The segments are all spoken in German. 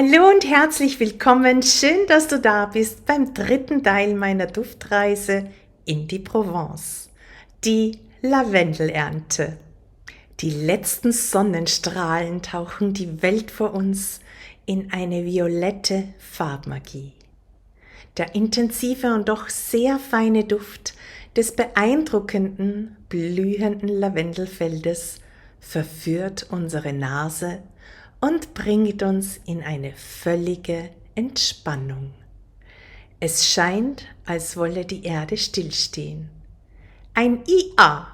Hallo und herzlich willkommen. Schön, dass du da bist beim dritten Teil meiner Duftreise in die Provence. Die Lavendelernte. Die letzten Sonnenstrahlen tauchen die Welt vor uns in eine violette Farbmagie. Der intensive und doch sehr feine Duft des beeindruckenden, blühenden Lavendelfeldes verführt unsere Nase und bringt uns in eine völlige Entspannung. Es scheint, als wolle die Erde stillstehen. Ein IA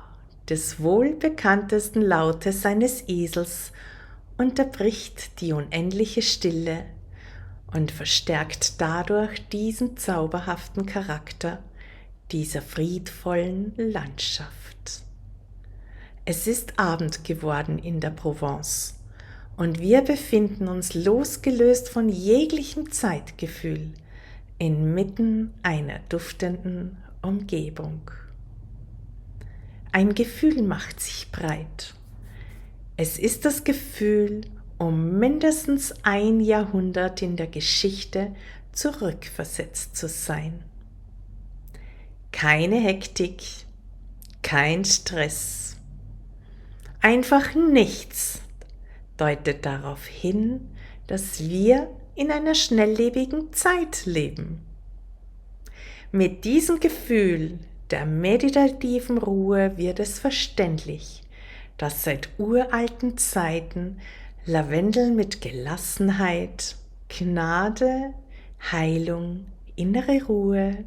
des wohlbekanntesten Lautes seines Esels unterbricht die unendliche Stille und verstärkt dadurch diesen zauberhaften Charakter dieser friedvollen Landschaft. Es ist Abend geworden in der Provence und wir befinden uns losgelöst von jeglichem Zeitgefühl inmitten einer duftenden Umgebung. Ein Gefühl macht sich breit. Es ist das Gefühl, um mindestens ein Jahrhundert in der Geschichte zurückversetzt zu sein. Keine Hektik, kein Stress, einfach nichts deutet darauf hin, dass wir in einer schnelllebigen Zeit leben. Mit diesem Gefühl der meditativen Ruhe wird es verständlich, dass seit uralten Zeiten Lavendel mit Gelassenheit, Gnade, Heilung, innere Ruhe,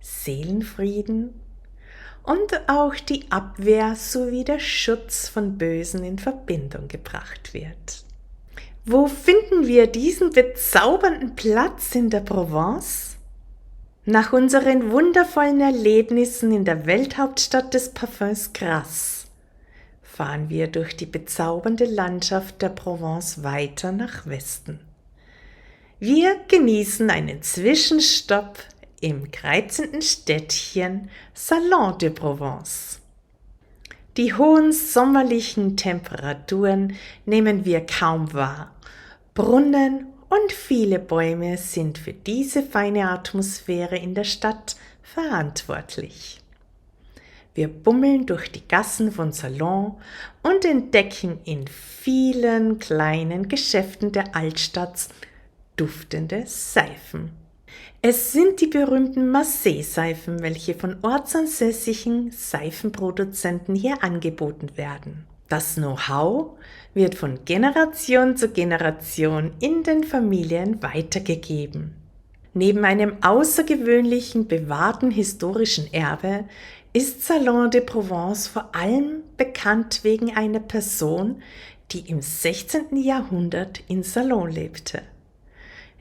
Seelenfrieden und auch die Abwehr sowie der Schutz von Bösen in Verbindung gebracht wird. Wo finden wir diesen bezaubernden Platz in der Provence? Nach unseren wundervollen Erlebnissen in der Welthauptstadt des Parfums Grasse fahren wir durch die bezaubernde Landschaft der Provence weiter nach Westen. Wir genießen einen Zwischenstopp im kreuzenden Städtchen Salon de Provence. Die hohen sommerlichen Temperaturen nehmen wir kaum wahr. Brunnen und viele Bäume sind für diese feine Atmosphäre in der Stadt verantwortlich. Wir bummeln durch die Gassen von Salon und entdecken in vielen kleinen Geschäften der Altstadt duftende Seifen. Es sind die berühmten Marseille-Seifen, welche von ortsansässigen Seifenproduzenten hier angeboten werden. Das Know-how wird von Generation zu Generation in den Familien weitergegeben. Neben einem außergewöhnlichen bewahrten historischen Erbe ist Salon de Provence vor allem bekannt wegen einer Person, die im 16. Jahrhundert in Salon lebte.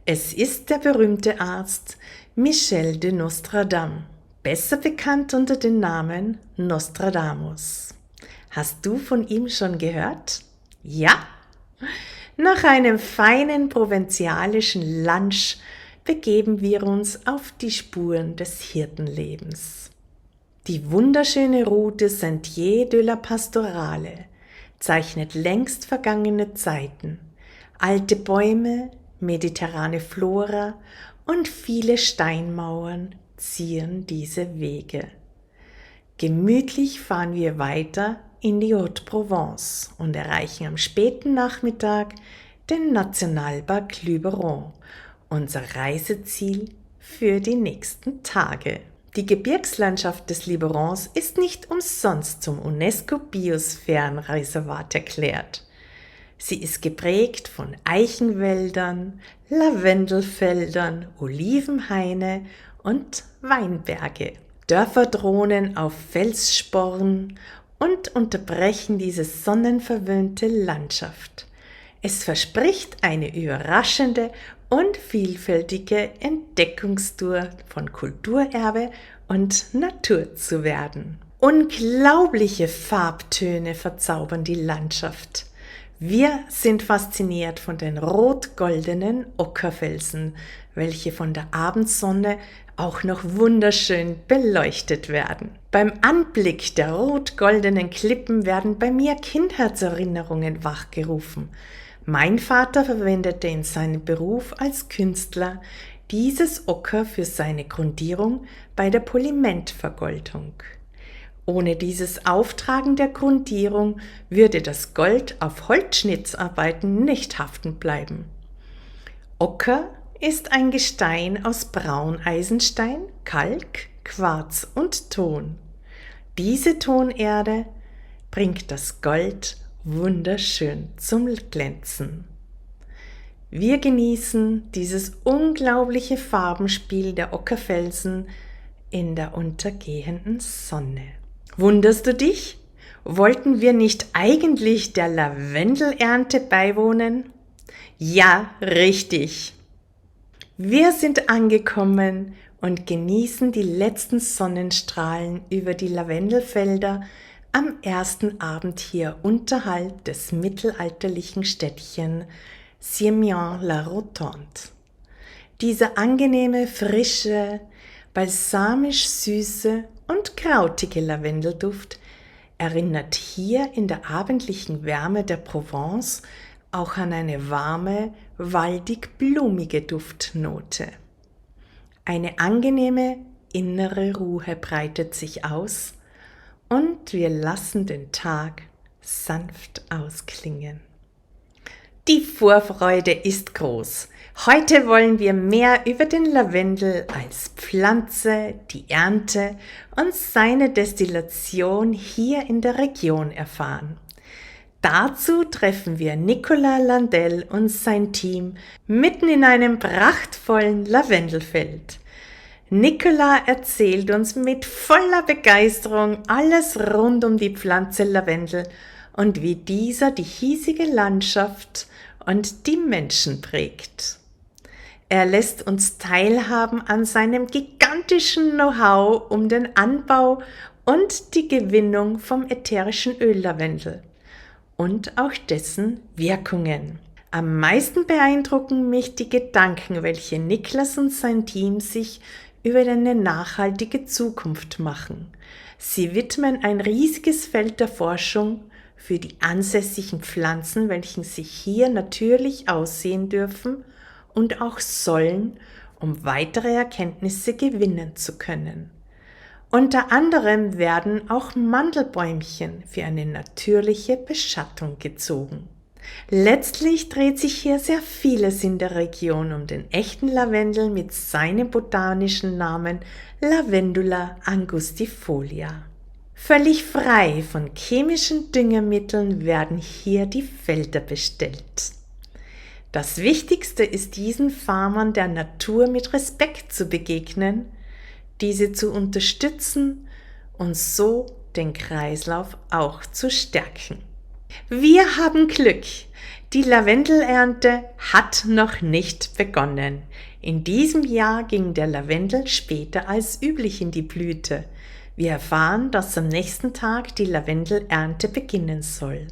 Es ist der berühmte Arzt Michel de Nostradam, besser bekannt unter dem Namen Nostradamus. Hast du von ihm schon gehört? Ja? Nach einem feinen provinzialischen Lunch begeben wir uns auf die Spuren des Hirtenlebens. Die wunderschöne Route Sentier de la Pastorale zeichnet längst vergangene Zeiten, alte Bäume, mediterrane Flora und viele Steinmauern zieren diese Wege. Gemütlich fahren wir weiter in die Haute-Provence und erreichen am späten Nachmittag den Nationalpark Luberon, unser Reiseziel für die nächsten Tage. Die Gebirgslandschaft des Liberons ist nicht umsonst zum UNESCO-Biosphärenreservat erklärt. Sie ist geprägt von Eichenwäldern, Lavendelfeldern, Olivenhaine und Weinberge. Dörfer drohnen auf Felssporen und unterbrechen diese sonnenverwöhnte Landschaft. Es verspricht eine überraschende und vielfältige Entdeckungstour von Kulturerbe und Natur zu werden. Unglaubliche Farbtöne verzaubern die Landschaft. Wir sind fasziniert von den rot-goldenen Ockerfelsen, welche von der Abendsonne auch noch wunderschön beleuchtet werden. Beim Anblick der rot-goldenen Klippen werden bei mir Kindheitserinnerungen wachgerufen. Mein Vater verwendete in seinem Beruf als Künstler dieses Ocker für seine Grundierung bei der Polimentvergoldung. Ohne dieses Auftragen der Grundierung würde das Gold auf Holzschnittsarbeiten nicht haften bleiben. Ocker ist ein Gestein aus Brauneisenstein, Kalk, Quarz und Ton. Diese Tonerde bringt das Gold wunderschön zum Glänzen. Wir genießen dieses unglaubliche Farbenspiel der Ockerfelsen in der untergehenden Sonne. Wunderst du dich? Wollten wir nicht eigentlich der Lavendelernte beiwohnen? Ja, richtig. Wir sind angekommen und genießen die letzten Sonnenstrahlen über die Lavendelfelder am ersten Abend hier unterhalb des mittelalterlichen Städtchen Siemian-la-Rotonde. Diese angenehme, frische, balsamisch süße und krautige Lavendelduft erinnert hier in der abendlichen Wärme der Provence auch an eine warme, waldig-blumige Duftnote. Eine angenehme innere Ruhe breitet sich aus und wir lassen den Tag sanft ausklingen. Die Vorfreude ist groß. Heute wollen wir mehr über den Lavendel als Pflanze, die Ernte und seine Destillation hier in der Region erfahren. Dazu treffen wir Nicolas Landell und sein Team mitten in einem prachtvollen Lavendelfeld. Nicola erzählt uns mit voller Begeisterung alles rund um die Pflanze Lavendel und wie dieser die hiesige Landschaft und die Menschen prägt. Er lässt uns teilhaben an seinem gigantischen Know-how um den Anbau und die Gewinnung vom ätherischen Öl Lavendel und auch dessen Wirkungen. Am meisten beeindrucken mich die Gedanken, welche Niklas und sein Team sich über eine nachhaltige Zukunft machen. Sie widmen ein riesiges Feld der Forschung für die ansässigen Pflanzen, welchen sich hier natürlich aussehen dürfen und auch sollen, um weitere Erkenntnisse gewinnen zu können. Unter anderem werden auch Mandelbäumchen für eine natürliche Beschattung gezogen. Letztlich dreht sich hier sehr vieles in der Region um den echten Lavendel mit seinem botanischen Namen Lavendula angustifolia. Völlig frei von chemischen Düngemitteln werden hier die Felder bestellt. Das Wichtigste ist diesen Farmern der Natur mit Respekt zu begegnen, diese zu unterstützen und so den Kreislauf auch zu stärken. Wir haben Glück. Die Lavendelernte hat noch nicht begonnen. In diesem Jahr ging der Lavendel später als üblich in die Blüte. Wir erfahren, dass am nächsten Tag die Lavendelernte beginnen soll.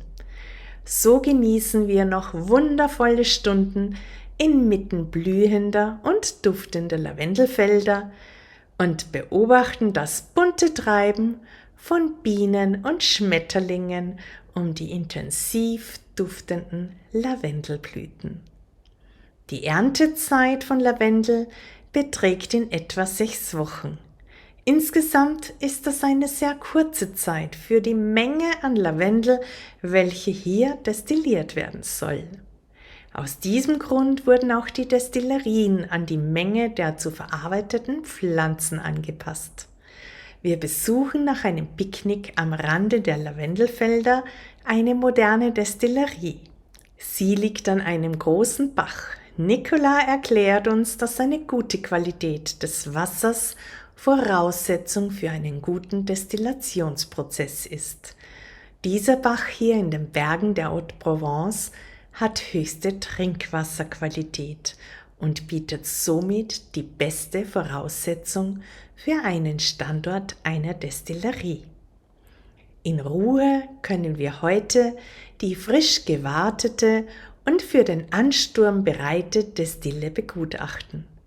So genießen wir noch wundervolle Stunden inmitten blühender und duftender Lavendelfelder und beobachten das bunte Treiben von Bienen und Schmetterlingen um die intensiv duftenden Lavendelblüten. Die Erntezeit von Lavendel beträgt in etwa sechs Wochen. Insgesamt ist das eine sehr kurze Zeit für die Menge an Lavendel, welche hier destilliert werden soll. Aus diesem Grund wurden auch die Destillerien an die Menge der zu verarbeiteten Pflanzen angepasst. Wir besuchen nach einem Picknick am Rande der Lavendelfelder eine moderne Destillerie. Sie liegt an einem großen Bach. Nicola erklärt uns, dass eine gute Qualität des Wassers Voraussetzung für einen guten Destillationsprozess ist. Dieser Bach hier in den Bergen der Haute-Provence hat höchste Trinkwasserqualität und bietet somit die beste Voraussetzung für einen Standort einer Destillerie. In Ruhe können wir heute die frisch gewartete und für den Ansturm bereite Destille begutachten.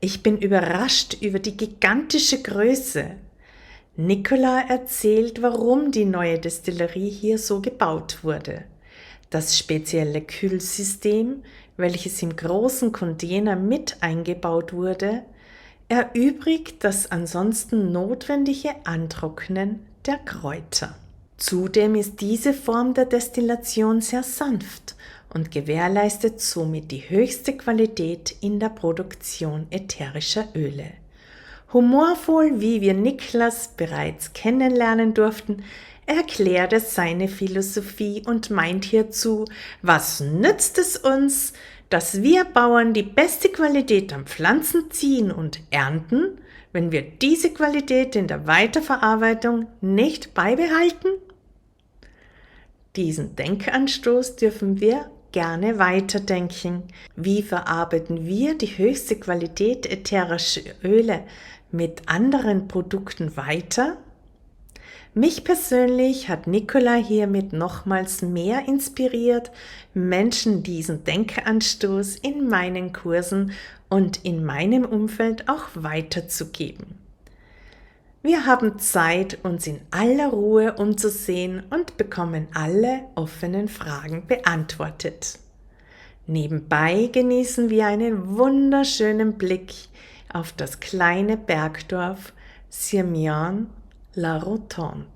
Ich bin überrascht über die gigantische Größe. Nicola erzählt, warum die neue Destillerie hier so gebaut wurde. Das spezielle Kühlsystem, welches im großen Container mit eingebaut wurde, erübrigt das ansonsten notwendige Antrocknen der Kräuter. Zudem ist diese Form der Destillation sehr sanft und gewährleistet somit die höchste Qualität in der Produktion ätherischer Öle. Humorvoll, wie wir Niklas bereits kennenlernen durften, erklärt er seine Philosophie und meint hierzu, was nützt es uns, dass wir Bauern die beste Qualität an Pflanzen ziehen und ernten, wenn wir diese Qualität in der Weiterverarbeitung nicht beibehalten? Diesen Denkanstoß dürfen wir gerne weiterdenken. Wie verarbeiten wir die höchste Qualität ätherischer Öle mit anderen Produkten weiter? Mich persönlich hat Nicola hiermit nochmals mehr inspiriert, Menschen diesen Denkanstoß in meinen Kursen und in meinem Umfeld auch weiterzugeben. Wir haben Zeit, uns in aller Ruhe umzusehen und bekommen alle offenen Fragen beantwortet. Nebenbei genießen wir einen wunderschönen Blick auf das kleine Bergdorf Sirmian La Rotonde.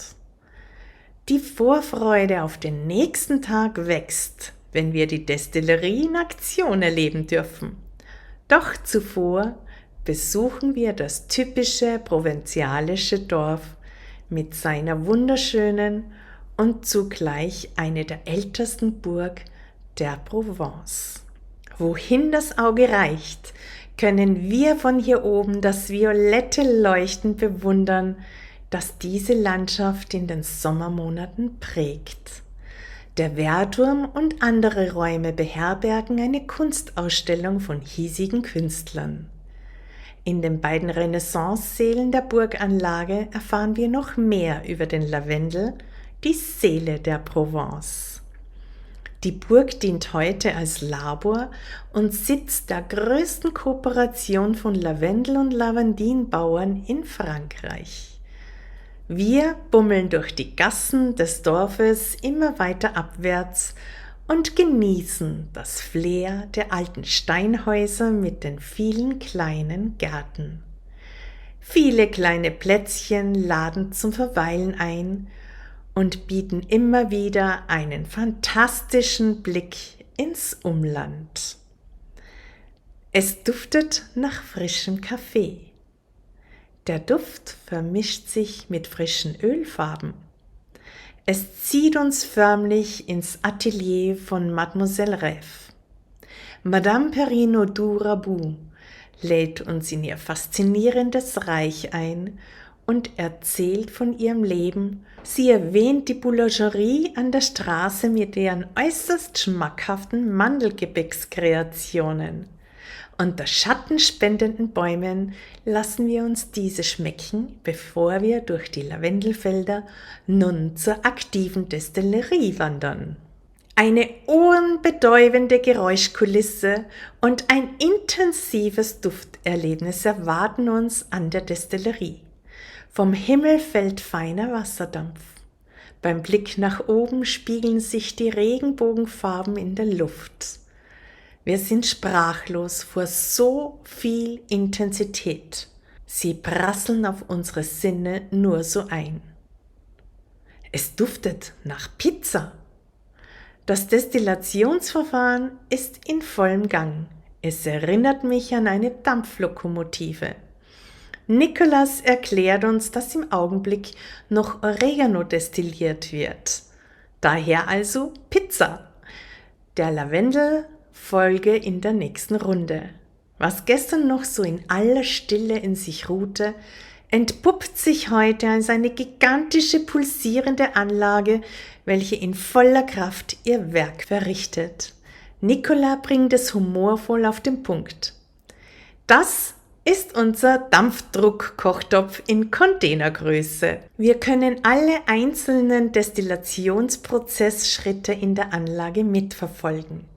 Die Vorfreude auf den nächsten Tag wächst, wenn wir die Destillerie in Aktion erleben dürfen. Doch zuvor besuchen wir das typische provinzialische Dorf mit seiner wunderschönen und zugleich eine der ältesten Burg der Provence. Wohin das Auge reicht, können wir von hier oben das violette Leuchten bewundern, das diese Landschaft in den Sommermonaten prägt. Der Wehrturm und andere Räume beherbergen eine Kunstausstellung von hiesigen Künstlern. In den beiden Renaissance-Sälen der Burganlage erfahren wir noch mehr über den Lavendel, die Seele der Provence. Die Burg dient heute als Labor und Sitz der größten Kooperation von Lavendel- und Lavandinbauern in Frankreich. Wir bummeln durch die Gassen des Dorfes immer weiter abwärts und genießen das Flair der alten Steinhäuser mit den vielen kleinen Gärten. Viele kleine Plätzchen laden zum Verweilen ein und bieten immer wieder einen fantastischen Blick ins Umland. Es duftet nach frischem Kaffee. Der Duft vermischt sich mit frischen Ölfarben. Es zieht uns förmlich ins Atelier von Mademoiselle Reff. Madame Perino Durabou lädt uns in ihr faszinierendes Reich ein und erzählt von ihrem Leben. Sie erwähnt die Boulangerie an der Straße mit ihren äußerst schmackhaften Mandelgebäckskreationen. Unter schattenspendenden Bäumen lassen wir uns diese schmecken, bevor wir durch die Lavendelfelder nun zur aktiven Destillerie wandern. Eine ohrenbetäubende Geräuschkulisse und ein intensives Dufterlebnis erwarten uns an der Destillerie. Vom Himmel fällt feiner Wasserdampf. Beim Blick nach oben spiegeln sich die Regenbogenfarben in der Luft. Wir sind sprachlos vor so viel Intensität. Sie prasseln auf unsere Sinne nur so ein. Es duftet nach Pizza. Das Destillationsverfahren ist in vollem Gang. Es erinnert mich an eine Dampflokomotive. Nicholas erklärt uns, dass im Augenblick noch Oregano destilliert wird. Daher also Pizza. Der Lavendel Folge in der nächsten Runde. Was gestern noch so in aller Stille in sich ruhte, entpuppt sich heute als eine gigantische pulsierende Anlage, welche in voller Kraft ihr Werk verrichtet. Nicola bringt es humorvoll auf den Punkt. Das ist unser Dampfdruckkochtopf in Containergröße. Wir können alle einzelnen Destillationsprozessschritte in der Anlage mitverfolgen.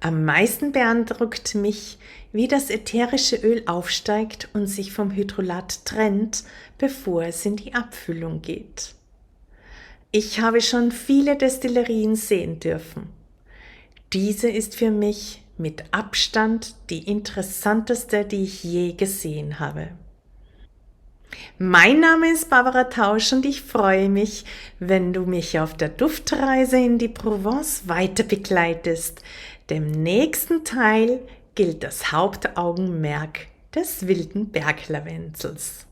Am meisten beeindruckt mich, wie das ätherische Öl aufsteigt und sich vom Hydrolat trennt, bevor es in die Abfüllung geht. Ich habe schon viele Destillerien sehen dürfen. Diese ist für mich mit Abstand die interessanteste, die ich je gesehen habe. Mein Name ist Barbara Tausch und ich freue mich, wenn du mich auf der Duftreise in die Provence weiter begleitest. Dem nächsten Teil gilt das Hauptaugenmerk des wilden Berglavenzels.